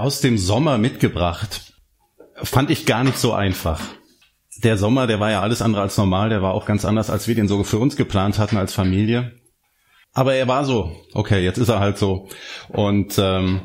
Aus dem Sommer mitgebracht, fand ich gar nicht so einfach. Der Sommer, der war ja alles andere als normal, der war auch ganz anders, als wir den so für uns geplant hatten als Familie. Aber er war so. Okay, jetzt ist er halt so. Und ähm,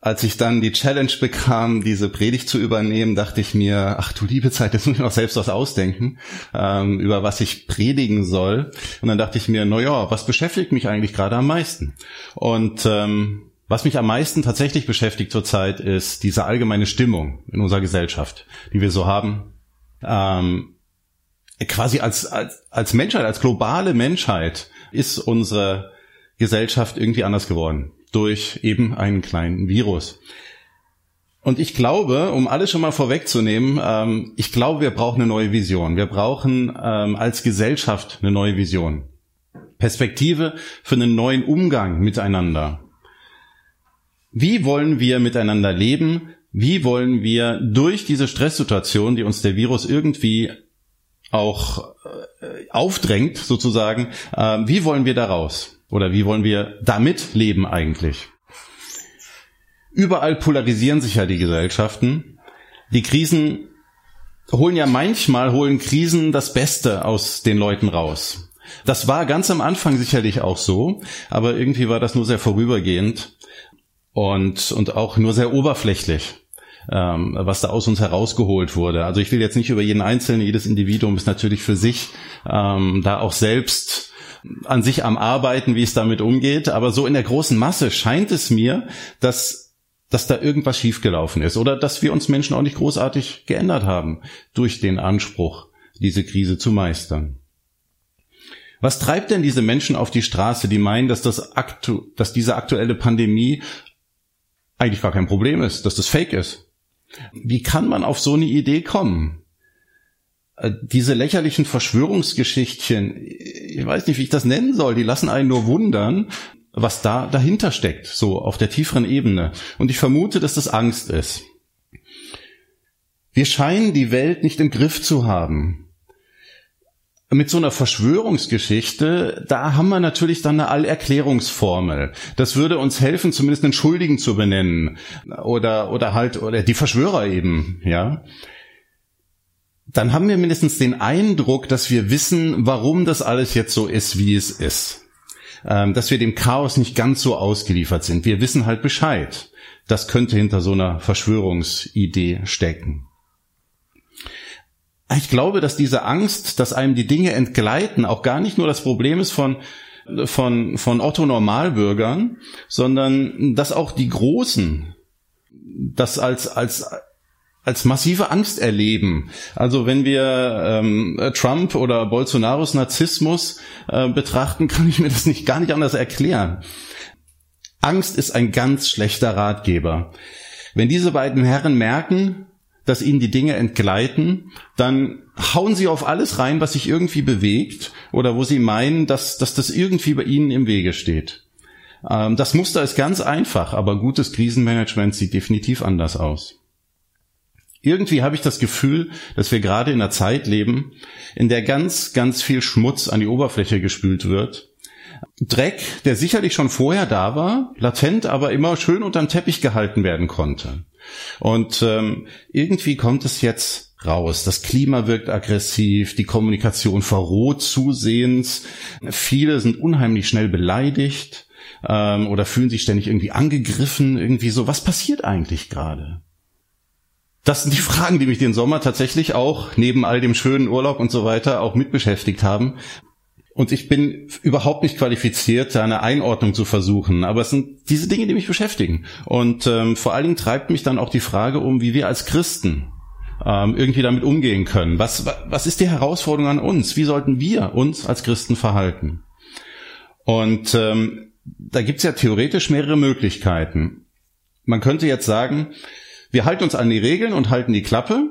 als ich dann die Challenge bekam, diese Predigt zu übernehmen, dachte ich mir, ach du liebe Zeit, jetzt muss ich noch selbst was ausdenken, ähm, über was ich predigen soll. Und dann dachte ich mir, na ja, was beschäftigt mich eigentlich gerade am meisten? Und ähm, was mich am meisten tatsächlich beschäftigt zurzeit, ist diese allgemeine Stimmung in unserer Gesellschaft, die wir so haben. Ähm, quasi als, als, als Menschheit, als globale Menschheit ist unsere Gesellschaft irgendwie anders geworden durch eben einen kleinen Virus. Und ich glaube, um alles schon mal vorwegzunehmen, ähm, ich glaube, wir brauchen eine neue Vision. Wir brauchen ähm, als Gesellschaft eine neue Vision. Perspektive für einen neuen Umgang miteinander. Wie wollen wir miteinander leben? Wie wollen wir durch diese Stresssituation, die uns der Virus irgendwie auch äh, aufdrängt, sozusagen, äh, wie wollen wir da raus? Oder wie wollen wir damit leben eigentlich? Überall polarisieren sich ja die Gesellschaften. Die Krisen holen ja manchmal, holen Krisen das Beste aus den Leuten raus. Das war ganz am Anfang sicherlich auch so, aber irgendwie war das nur sehr vorübergehend und, und auch nur sehr oberflächlich, ähm, was da aus uns herausgeholt wurde. Also ich will jetzt nicht über jeden Einzelnen, jedes Individuum ist natürlich für sich ähm, da auch selbst an sich am Arbeiten, wie es damit umgeht. Aber so in der großen Masse scheint es mir, dass, dass da irgendwas schiefgelaufen ist oder dass wir uns Menschen auch nicht großartig geändert haben durch den Anspruch, diese Krise zu meistern. Was treibt denn diese Menschen auf die Straße, die meinen, dass, das aktu dass diese aktuelle Pandemie eigentlich gar kein Problem ist, dass das Fake ist? Wie kann man auf so eine Idee kommen? Äh, diese lächerlichen Verschwörungsgeschichtchen, ich weiß nicht, wie ich das nennen soll, die lassen einen nur wundern, was da dahinter steckt, so auf der tieferen Ebene. Und ich vermute, dass das Angst ist. Wir scheinen die Welt nicht im Griff zu haben. Mit so einer Verschwörungsgeschichte, da haben wir natürlich dann eine Allerklärungsformel. Das würde uns helfen, zumindest einen Schuldigen zu benennen. Oder, oder halt, oder die Verschwörer eben, ja dann haben wir mindestens den Eindruck, dass wir wissen, warum das alles jetzt so ist, wie es ist. Ähm, dass wir dem Chaos nicht ganz so ausgeliefert sind. Wir wissen halt Bescheid. Das könnte hinter so einer Verschwörungsidee stecken. Ich glaube, dass diese Angst, dass einem die Dinge entgleiten, auch gar nicht nur das Problem ist von von, von Otto Normalbürgern, sondern dass auch die Großen das als, als als massive Angst erleben. Also wenn wir ähm, Trump oder Bolsonaros Narzissmus äh, betrachten, kann ich mir das nicht gar nicht anders erklären. Angst ist ein ganz schlechter Ratgeber. Wenn diese beiden Herren merken, dass ihnen die Dinge entgleiten, dann hauen sie auf alles rein, was sich irgendwie bewegt oder wo sie meinen, dass, dass das irgendwie bei ihnen im Wege steht. Ähm, das Muster ist ganz einfach, aber gutes Krisenmanagement sieht definitiv anders aus. Irgendwie habe ich das Gefühl, dass wir gerade in einer Zeit leben, in der ganz, ganz viel Schmutz an die Oberfläche gespült wird. Dreck, der sicherlich schon vorher da war, latent, aber immer schön unterm Teppich gehalten werden konnte. Und ähm, irgendwie kommt es jetzt raus. Das Klima wirkt aggressiv, die Kommunikation verroht zusehends. Viele sind unheimlich schnell beleidigt ähm, oder fühlen sich ständig irgendwie angegriffen. Irgendwie so, was passiert eigentlich gerade? Das sind die Fragen, die mich den Sommer tatsächlich auch neben all dem schönen Urlaub und so weiter auch mit beschäftigt haben. Und ich bin überhaupt nicht qualifiziert, da eine Einordnung zu versuchen. Aber es sind diese Dinge, die mich beschäftigen. Und ähm, vor allen Dingen treibt mich dann auch die Frage um, wie wir als Christen ähm, irgendwie damit umgehen können. Was, was ist die Herausforderung an uns? Wie sollten wir uns als Christen verhalten? Und ähm, da gibt's ja theoretisch mehrere Möglichkeiten. Man könnte jetzt sagen, wir halten uns an die Regeln und halten die Klappe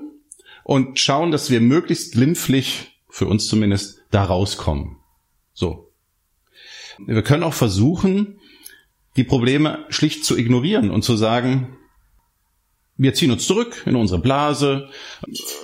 und schauen, dass wir möglichst glimpflich, für uns zumindest, da rauskommen. So. Wir können auch versuchen, die Probleme schlicht zu ignorieren und zu sagen, wir ziehen uns zurück in unsere Blase,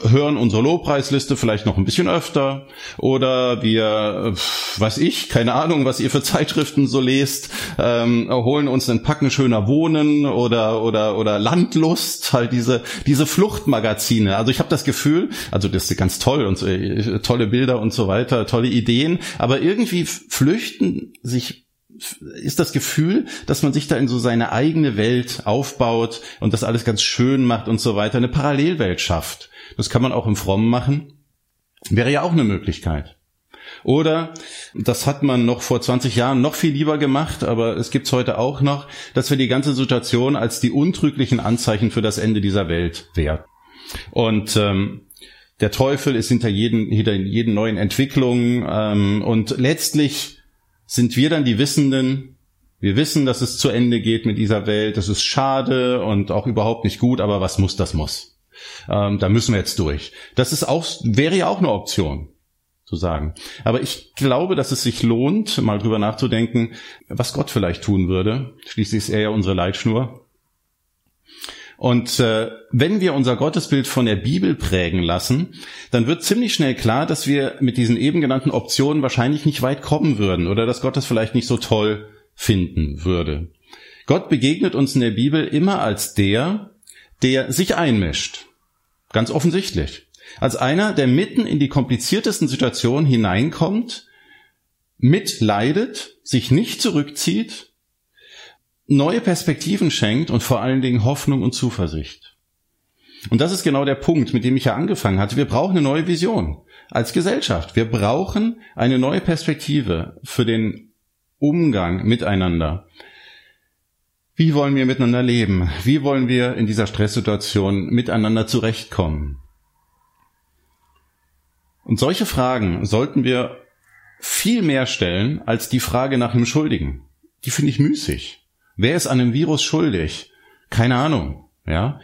hören unsere Lobpreisliste vielleicht noch ein bisschen öfter oder wir, weiß ich, keine Ahnung, was ihr für Zeitschriften so lest, ähm, holen uns einen Packen schöner Wohnen oder oder oder Landlust, halt diese diese Fluchtmagazine. Also ich habe das Gefühl, also das ist ganz toll und äh, tolle Bilder und so weiter, tolle Ideen, aber irgendwie flüchten sich ist das Gefühl, dass man sich da in so seine eigene Welt aufbaut und das alles ganz schön macht und so weiter, eine Parallelwelt schafft. Das kann man auch im Frommen machen. Wäre ja auch eine Möglichkeit. Oder, das hat man noch vor 20 Jahren noch viel lieber gemacht, aber es gibt's heute auch noch, dass wir die ganze Situation als die untrüglichen Anzeichen für das Ende dieser Welt werten. Und ähm, der Teufel ist hinter jeden, hinter jeden neuen Entwicklungen ähm, und letztlich sind wir dann die Wissenden. Wir wissen, dass es zu Ende geht mit dieser Welt. Das ist schade und auch überhaupt nicht gut, aber was muss, das muss. Ähm, da müssen wir jetzt durch. Das ist auch, wäre ja auch eine Option zu sagen. Aber ich glaube, dass es sich lohnt, mal drüber nachzudenken, was Gott vielleicht tun würde. Schließlich ist er ja unsere Leitschnur. Und äh, wenn wir unser Gottesbild von der Bibel prägen lassen, dann wird ziemlich schnell klar, dass wir mit diesen eben genannten Optionen wahrscheinlich nicht weit kommen würden oder dass Gott es vielleicht nicht so toll finden würde. Gott begegnet uns in der Bibel immer als der, der sich einmischt. Ganz offensichtlich. Als einer, der mitten in die kompliziertesten Situationen hineinkommt, mitleidet, sich nicht zurückzieht neue Perspektiven schenkt und vor allen Dingen Hoffnung und Zuversicht. Und das ist genau der Punkt, mit dem ich ja angefangen hatte. Wir brauchen eine neue Vision als Gesellschaft. Wir brauchen eine neue Perspektive für den Umgang miteinander. Wie wollen wir miteinander leben? Wie wollen wir in dieser Stresssituation miteinander zurechtkommen? Und solche Fragen sollten wir viel mehr stellen als die Frage nach dem Schuldigen. Die finde ich müßig. Wer ist an dem Virus schuldig? Keine Ahnung. Ja,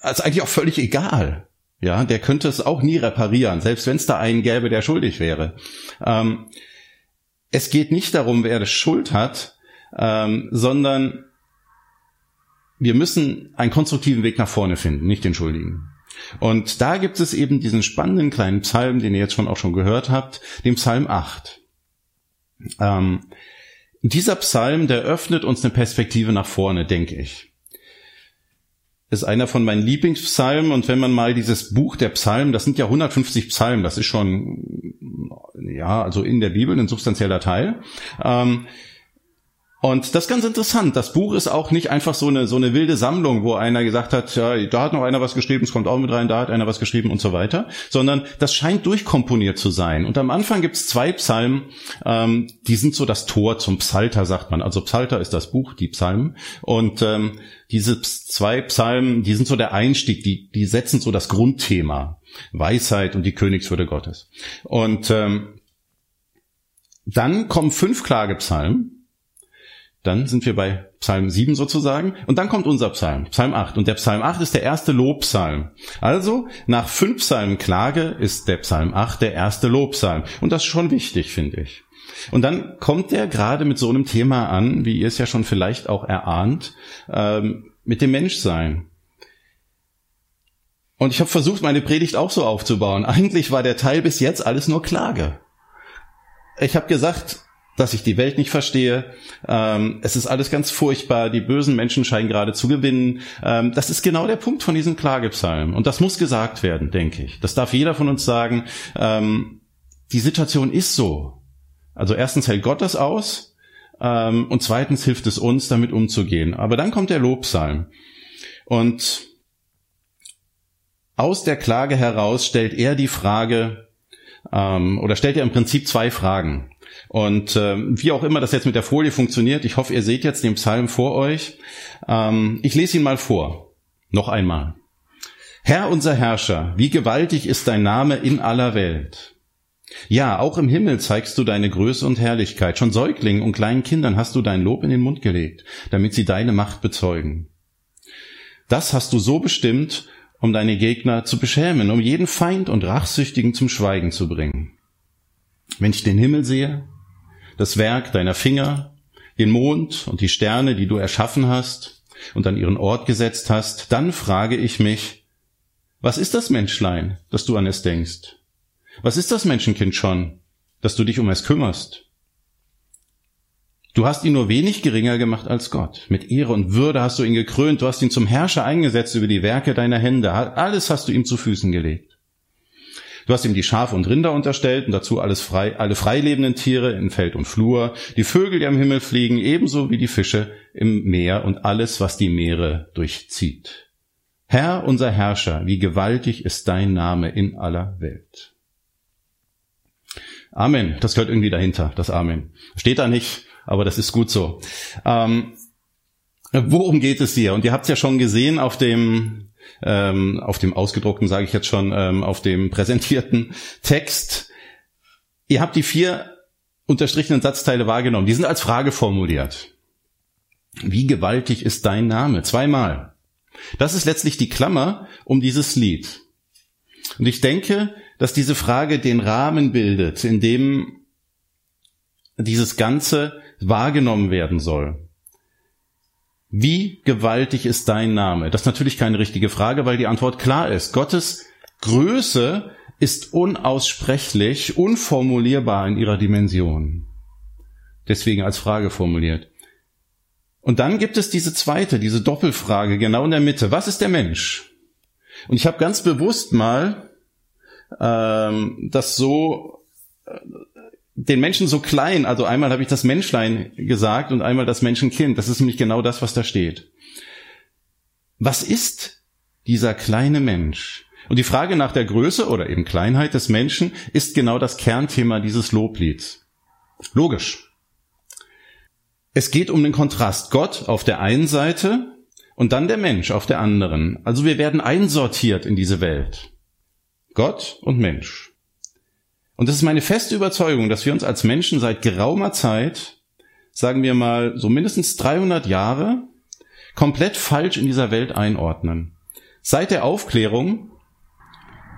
also eigentlich auch völlig egal. Ja, der könnte es auch nie reparieren, selbst wenn es da einen gäbe, der schuldig wäre. Ähm, es geht nicht darum, wer das Schuld hat, ähm, sondern wir müssen einen konstruktiven Weg nach vorne finden, nicht den Schuldigen. Und da gibt es eben diesen spannenden kleinen Psalm, den ihr jetzt schon auch schon gehört habt, dem Psalm 8. Ähm, dieser Psalm, der öffnet uns eine Perspektive nach vorne, denke ich. Ist einer von meinen Lieblingspsalmen und wenn man mal dieses Buch der Psalmen, das sind ja 150 Psalmen, das ist schon, ja, also in der Bibel ein substanzieller Teil. Ähm, und das ist ganz interessant. Das Buch ist auch nicht einfach so eine, so eine wilde Sammlung, wo einer gesagt hat, ja, da hat noch einer was geschrieben, es kommt auch mit rein, da hat einer was geschrieben und so weiter, sondern das scheint durchkomponiert zu sein. Und am Anfang gibt es zwei Psalmen, ähm, die sind so das Tor zum Psalter, sagt man. Also Psalter ist das Buch, die Psalmen. Und ähm, diese zwei Psalmen, die sind so der Einstieg, die, die setzen so das Grundthema. Weisheit und die Königswürde Gottes. Und ähm, dann kommen fünf Klagepsalmen dann sind wir bei Psalm 7 sozusagen. Und dann kommt unser Psalm, Psalm 8. Und der Psalm 8 ist der erste Lobpsalm. Also, nach fünf Psalmen Klage ist der Psalm 8 der erste Lobpsalm. Und das ist schon wichtig, finde ich. Und dann kommt er gerade mit so einem Thema an, wie ihr es ja schon vielleicht auch erahnt, ähm, mit dem Menschsein. Und ich habe versucht, meine Predigt auch so aufzubauen. Eigentlich war der Teil bis jetzt alles nur Klage. Ich habe gesagt, dass ich die Welt nicht verstehe. Ähm, es ist alles ganz furchtbar. Die bösen Menschen scheinen gerade zu gewinnen. Ähm, das ist genau der Punkt von diesen Klagepsalmen. Und das muss gesagt werden, denke ich. Das darf jeder von uns sagen. Ähm, die Situation ist so. Also erstens hält Gott das aus. Ähm, und zweitens hilft es uns, damit umzugehen. Aber dann kommt der Lobpsalm. Und aus der Klage heraus stellt er die Frage, ähm, oder stellt er im Prinzip zwei Fragen. Und äh, wie auch immer das jetzt mit der Folie funktioniert, ich hoffe, ihr seht jetzt den Psalm vor euch. Ähm, ich lese ihn mal vor. Noch einmal. Herr unser Herrscher, wie gewaltig ist dein Name in aller Welt. Ja, auch im Himmel zeigst du deine Größe und Herrlichkeit. Schon Säuglingen und kleinen Kindern hast du dein Lob in den Mund gelegt, damit sie deine Macht bezeugen. Das hast du so bestimmt, um deine Gegner zu beschämen, um jeden Feind und Rachsüchtigen zum Schweigen zu bringen. Wenn ich den Himmel sehe, das Werk deiner Finger, den Mond und die Sterne, die du erschaffen hast und an ihren Ort gesetzt hast, dann frage ich mich, was ist das Menschlein, dass du an es denkst? Was ist das Menschenkind schon, dass du dich um es kümmerst? Du hast ihn nur wenig geringer gemacht als Gott. Mit Ehre und Würde hast du ihn gekrönt, du hast ihn zum Herrscher eingesetzt über die Werke deiner Hände. Alles hast du ihm zu Füßen gelegt. Du hast ihm die Schafe und Rinder unterstellt und dazu alles frei, alle freilebenden Tiere in Feld und Flur, die Vögel, die am Himmel fliegen, ebenso wie die Fische im Meer und alles, was die Meere durchzieht. Herr, unser Herrscher, wie gewaltig ist dein Name in aller Welt. Amen. Das gehört irgendwie dahinter, das Amen. Steht da nicht, aber das ist gut so. Ähm, worum geht es hier? Und ihr habt es ja schon gesehen auf dem ähm, auf dem ausgedruckten, sage ich jetzt schon, ähm, auf dem präsentierten Text. Ihr habt die vier unterstrichenen Satzteile wahrgenommen. Die sind als Frage formuliert. Wie gewaltig ist dein Name? Zweimal. Das ist letztlich die Klammer um dieses Lied. Und ich denke, dass diese Frage den Rahmen bildet, in dem dieses Ganze wahrgenommen werden soll. Wie gewaltig ist dein Name? Das ist natürlich keine richtige Frage, weil die Antwort klar ist. Gottes Größe ist unaussprechlich, unformulierbar in ihrer Dimension. Deswegen als Frage formuliert. Und dann gibt es diese zweite, diese Doppelfrage genau in der Mitte. Was ist der Mensch? Und ich habe ganz bewusst mal ähm, das so äh, den Menschen so klein, also einmal habe ich das Menschlein gesagt und einmal das Menschenkind. Das ist nämlich genau das, was da steht. Was ist dieser kleine Mensch? Und die Frage nach der Größe oder eben Kleinheit des Menschen ist genau das Kernthema dieses Loblieds. Logisch. Es geht um den Kontrast. Gott auf der einen Seite und dann der Mensch auf der anderen. Also wir werden einsortiert in diese Welt. Gott und Mensch. Und es ist meine feste Überzeugung, dass wir uns als Menschen seit geraumer Zeit, sagen wir mal so mindestens 300 Jahre, komplett falsch in dieser Welt einordnen. Seit der Aufklärung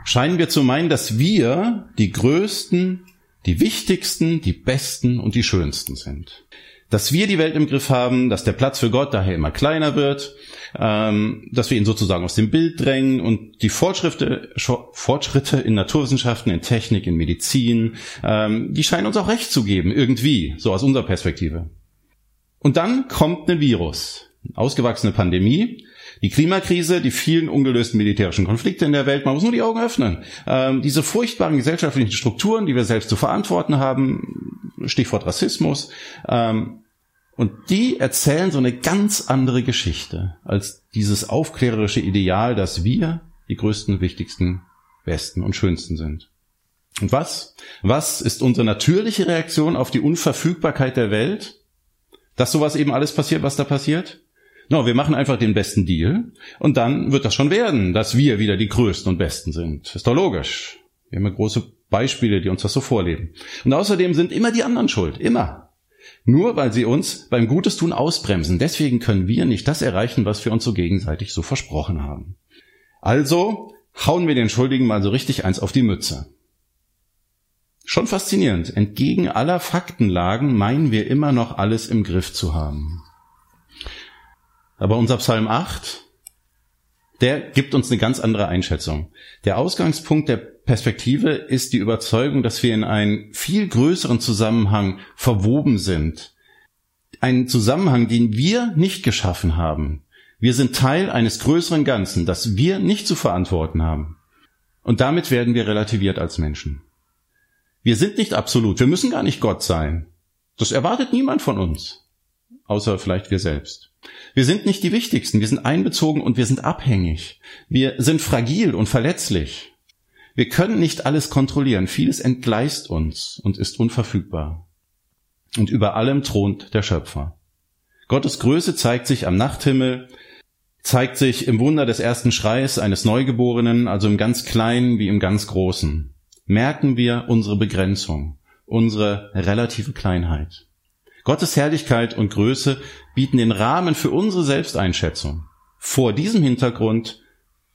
scheinen wir zu meinen, dass wir die größten, die wichtigsten, die besten und die schönsten sind dass wir die Welt im Griff haben, dass der Platz für Gott daher immer kleiner wird, ähm, dass wir ihn sozusagen aus dem Bild drängen und die Fortschritte, Fortschritte in Naturwissenschaften, in Technik, in Medizin, ähm, die scheinen uns auch recht zu geben, irgendwie, so aus unserer Perspektive. Und dann kommt ein Virus, ausgewachsene Pandemie, die Klimakrise, die vielen ungelösten militärischen Konflikte in der Welt, man muss nur die Augen öffnen. Ähm, diese furchtbaren gesellschaftlichen Strukturen, die wir selbst zu verantworten haben, Stichwort Rassismus, ähm, und die erzählen so eine ganz andere Geschichte als dieses aufklärerische Ideal, dass wir die größten, wichtigsten, besten und schönsten sind. Und was? Was ist unsere natürliche Reaktion auf die Unverfügbarkeit der Welt? Dass sowas eben alles passiert, was da passiert? No, wir machen einfach den besten Deal und dann wird das schon werden, dass wir wieder die Größten und Besten sind. Ist doch logisch. Wir haben ja große Beispiele, die uns das so vorleben. Und außerdem sind immer die anderen schuld. Immer. Nur weil sie uns beim Gutes tun ausbremsen. Deswegen können wir nicht das erreichen, was wir uns so gegenseitig so versprochen haben. Also hauen wir den Schuldigen mal so richtig eins auf die Mütze. Schon faszinierend. Entgegen aller Faktenlagen meinen wir immer noch alles im Griff zu haben. Aber unser Psalm 8, der gibt uns eine ganz andere Einschätzung. Der Ausgangspunkt der Perspektive ist die Überzeugung, dass wir in einen viel größeren Zusammenhang verwoben sind. Einen Zusammenhang, den wir nicht geschaffen haben. Wir sind Teil eines größeren Ganzen, das wir nicht zu verantworten haben. Und damit werden wir relativiert als Menschen. Wir sind nicht absolut. Wir müssen gar nicht Gott sein. Das erwartet niemand von uns. Außer vielleicht wir selbst. Wir sind nicht die Wichtigsten, wir sind einbezogen und wir sind abhängig. Wir sind fragil und verletzlich. Wir können nicht alles kontrollieren. Vieles entgleist uns und ist unverfügbar. Und über allem thront der Schöpfer. Gottes Größe zeigt sich am Nachthimmel, zeigt sich im Wunder des ersten Schreis eines Neugeborenen, also im ganz Kleinen wie im ganz Großen. merken wir unsere Begrenzung, unsere relative Kleinheit. Gottes Herrlichkeit und Größe bieten den Rahmen für unsere Selbsteinschätzung. Vor diesem Hintergrund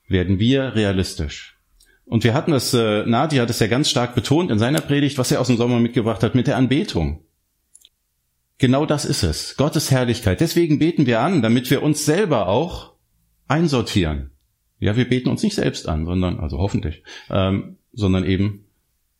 werden wir realistisch. Und wir hatten das, äh, Nadi hat es ja ganz stark betont in seiner Predigt, was er aus dem Sommer mitgebracht hat, mit der Anbetung. Genau das ist es. Gottes Herrlichkeit. Deswegen beten wir an, damit wir uns selber auch einsortieren. Ja, wir beten uns nicht selbst an, sondern, also hoffentlich, ähm, sondern eben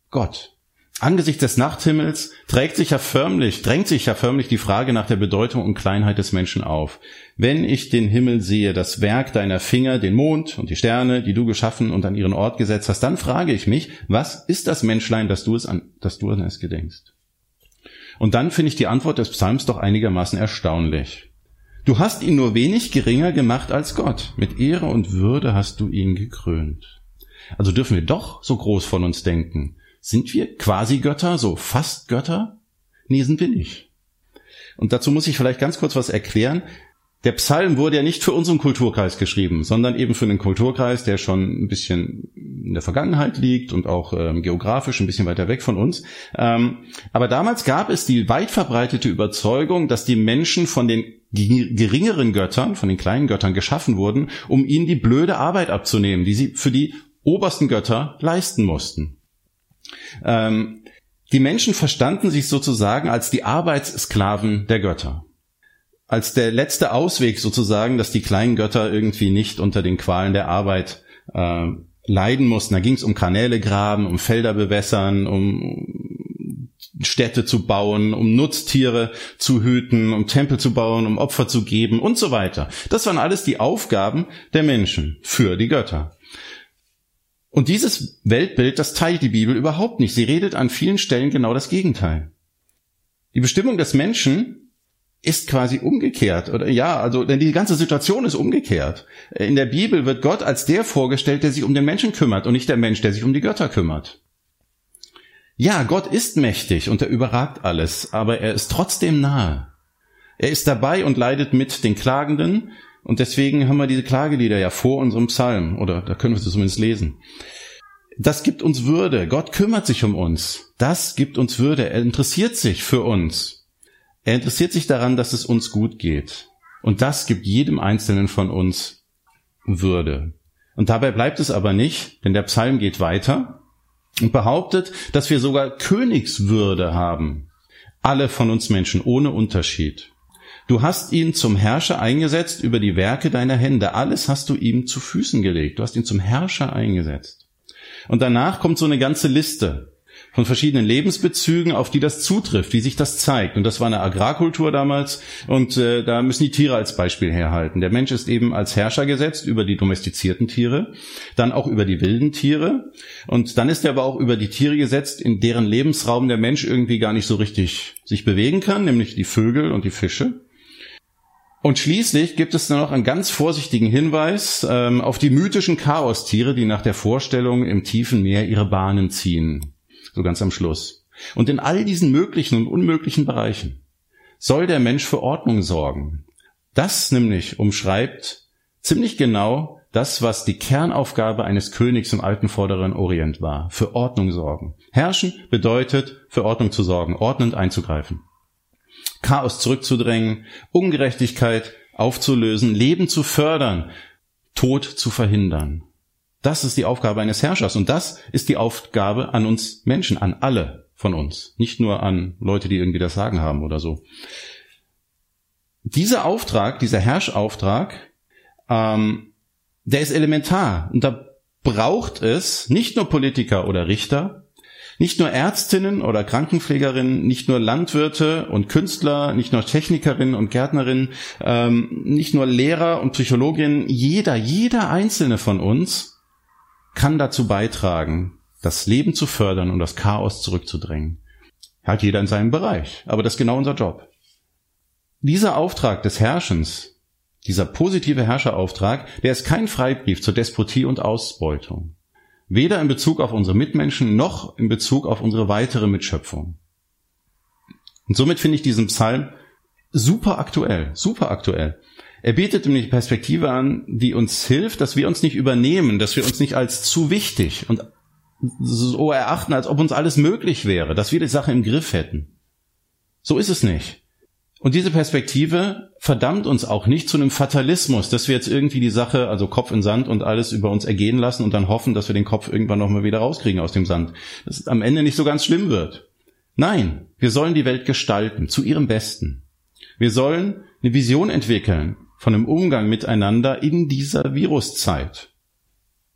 Gott. Angesichts des Nachthimmels trägt sich ja förmlich, drängt sich ja förmlich die Frage nach der Bedeutung und Kleinheit des Menschen auf. Wenn ich den Himmel sehe, das Werk deiner Finger, den Mond und die Sterne, die du geschaffen und an ihren Ort gesetzt hast, dann frage ich mich, was ist das Menschlein, dass du es an, dass du an es gedenkst? Und dann finde ich die Antwort des Psalms doch einigermaßen erstaunlich. Du hast ihn nur wenig geringer gemacht als Gott. Mit Ehre und Würde hast du ihn gekrönt. Also dürfen wir doch so groß von uns denken. Sind wir quasi Götter, so fast Götter? Nee, sind wir nicht. Und dazu muss ich vielleicht ganz kurz was erklären. Der Psalm wurde ja nicht für unseren Kulturkreis geschrieben, sondern eben für einen Kulturkreis, der schon ein bisschen in der Vergangenheit liegt und auch ähm, geografisch ein bisschen weiter weg von uns. Ähm, aber damals gab es die weit verbreitete Überzeugung, dass die Menschen von den geringeren Göttern, von den kleinen Göttern geschaffen wurden, um ihnen die blöde Arbeit abzunehmen, die sie für die obersten Götter leisten mussten. Ähm, die Menschen verstanden sich sozusagen als die Arbeitssklaven der Götter. Als der letzte Ausweg sozusagen, dass die kleinen Götter irgendwie nicht unter den Qualen der Arbeit äh, leiden mussten. Da ging es um Kanäle graben, um Felder bewässern, um Städte zu bauen, um Nutztiere zu hüten, um Tempel zu bauen, um Opfer zu geben und so weiter. Das waren alles die Aufgaben der Menschen für die Götter. Und dieses Weltbild, das teilt die Bibel überhaupt nicht. Sie redet an vielen Stellen genau das Gegenteil. Die Bestimmung des Menschen ist quasi umgekehrt. Oder ja, also, denn die ganze Situation ist umgekehrt. In der Bibel wird Gott als der vorgestellt, der sich um den Menschen kümmert und nicht der Mensch, der sich um die Götter kümmert. Ja, Gott ist mächtig und er überragt alles, aber er ist trotzdem nahe. Er ist dabei und leidet mit den Klagenden, und deswegen haben wir diese Klagelieder ja vor unserem Psalm, oder da können wir es zumindest lesen. Das gibt uns Würde. Gott kümmert sich um uns. Das gibt uns Würde. Er interessiert sich für uns. Er interessiert sich daran, dass es uns gut geht. Und das gibt jedem Einzelnen von uns Würde. Und dabei bleibt es aber nicht, denn der Psalm geht weiter und behauptet, dass wir sogar Königswürde haben. Alle von uns Menschen ohne Unterschied. Du hast ihn zum Herrscher eingesetzt über die Werke deiner Hände. Alles hast du ihm zu Füßen gelegt. Du hast ihn zum Herrscher eingesetzt. Und danach kommt so eine ganze Liste von verschiedenen Lebensbezügen, auf die das zutrifft, wie sich das zeigt. Und das war eine Agrarkultur damals und äh, da müssen die Tiere als Beispiel herhalten. Der Mensch ist eben als Herrscher gesetzt über die domestizierten Tiere, dann auch über die wilden Tiere und dann ist er aber auch über die Tiere gesetzt, in deren Lebensraum der Mensch irgendwie gar nicht so richtig sich bewegen kann, nämlich die Vögel und die Fische. Und schließlich gibt es noch einen ganz vorsichtigen Hinweis ähm, auf die mythischen Chaostiere, die nach der Vorstellung im tiefen Meer ihre Bahnen ziehen. So ganz am Schluss. Und in all diesen möglichen und unmöglichen Bereichen soll der Mensch für Ordnung sorgen. Das nämlich umschreibt ziemlich genau das, was die Kernaufgabe eines Königs im alten Vorderen Orient war. Für Ordnung sorgen. Herrschen bedeutet, für Ordnung zu sorgen, ordnend einzugreifen. Chaos zurückzudrängen, Ungerechtigkeit aufzulösen, Leben zu fördern, Tod zu verhindern. Das ist die Aufgabe eines Herrschers und das ist die Aufgabe an uns Menschen, an alle von uns, nicht nur an Leute, die irgendwie das Sagen haben oder so. Dieser Auftrag, dieser Herrschauftrag, ähm, der ist elementar und da braucht es nicht nur Politiker oder Richter, nicht nur Ärztinnen oder Krankenpflegerinnen, nicht nur Landwirte und Künstler, nicht nur Technikerinnen und Gärtnerinnen, ähm, nicht nur Lehrer und Psychologinnen, jeder, jeder einzelne von uns kann dazu beitragen, das Leben zu fördern und das Chaos zurückzudrängen. Halt jeder in seinem Bereich, aber das ist genau unser Job. Dieser Auftrag des Herrschens, dieser positive Herrscherauftrag, der ist kein Freibrief zur Despotie und Ausbeutung. Weder in Bezug auf unsere Mitmenschen noch in Bezug auf unsere weitere Mitschöpfung. Und somit finde ich diesen Psalm super aktuell, super aktuell. Er bietet nämlich Perspektive an, die uns hilft, dass wir uns nicht übernehmen, dass wir uns nicht als zu wichtig und so erachten, als ob uns alles möglich wäre, dass wir die Sache im Griff hätten. So ist es nicht. Und diese Perspektive verdammt uns auch nicht zu einem Fatalismus, dass wir jetzt irgendwie die Sache, also Kopf in Sand und alles über uns ergehen lassen und dann hoffen, dass wir den Kopf irgendwann nochmal wieder rauskriegen aus dem Sand. Dass es am Ende nicht so ganz schlimm wird. Nein, wir sollen die Welt gestalten, zu ihrem Besten. Wir sollen eine Vision entwickeln von einem Umgang miteinander in dieser Viruszeit.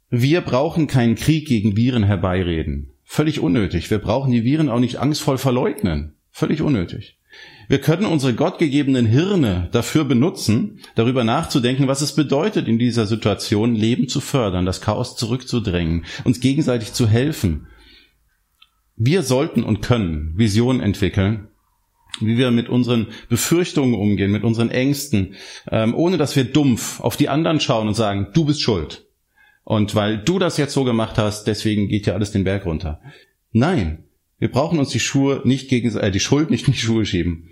Wir brauchen keinen Krieg gegen Viren herbeireden. Völlig unnötig. Wir brauchen die Viren auch nicht angstvoll verleugnen. Völlig unnötig. Wir können unsere gottgegebenen Hirne dafür benutzen, darüber nachzudenken, was es bedeutet, in dieser Situation Leben zu fördern, das Chaos zurückzudrängen, uns gegenseitig zu helfen. Wir sollten und können Visionen entwickeln, wie wir mit unseren Befürchtungen umgehen, mit unseren Ängsten, ähm, ohne dass wir dumpf auf die anderen schauen und sagen, du bist schuld. Und weil du das jetzt so gemacht hast, deswegen geht ja alles den Berg runter. Nein, wir brauchen uns die Schuhe nicht gegen, äh, die Schuld nicht in die Schuhe schieben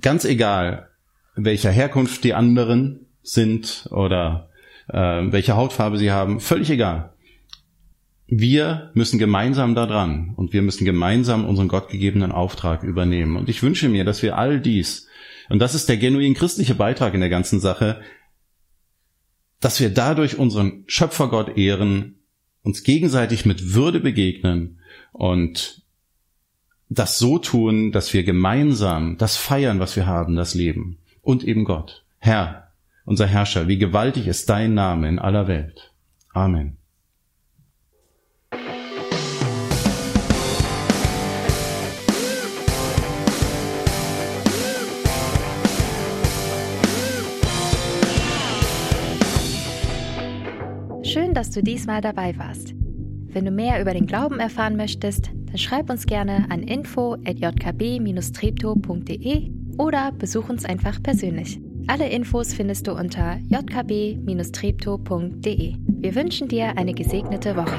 ganz egal, welcher Herkunft die anderen sind oder äh, welche Hautfarbe sie haben, völlig egal. Wir müssen gemeinsam da dran und wir müssen gemeinsam unseren gottgegebenen Auftrag übernehmen. Und ich wünsche mir, dass wir all dies, und das ist der genuin christliche Beitrag in der ganzen Sache, dass wir dadurch unseren Schöpfergott ehren, uns gegenseitig mit Würde begegnen und das so tun, dass wir gemeinsam das feiern, was wir haben, das Leben und eben Gott. Herr, unser Herrscher, wie gewaltig ist dein Name in aller Welt. Amen. Schön, dass du diesmal dabei warst. Wenn du mehr über den Glauben erfahren möchtest, dann schreib uns gerne an info@jkb-treptow.de oder besuch uns einfach persönlich. Alle Infos findest du unter jkb-treptow.de. Wir wünschen dir eine gesegnete Woche.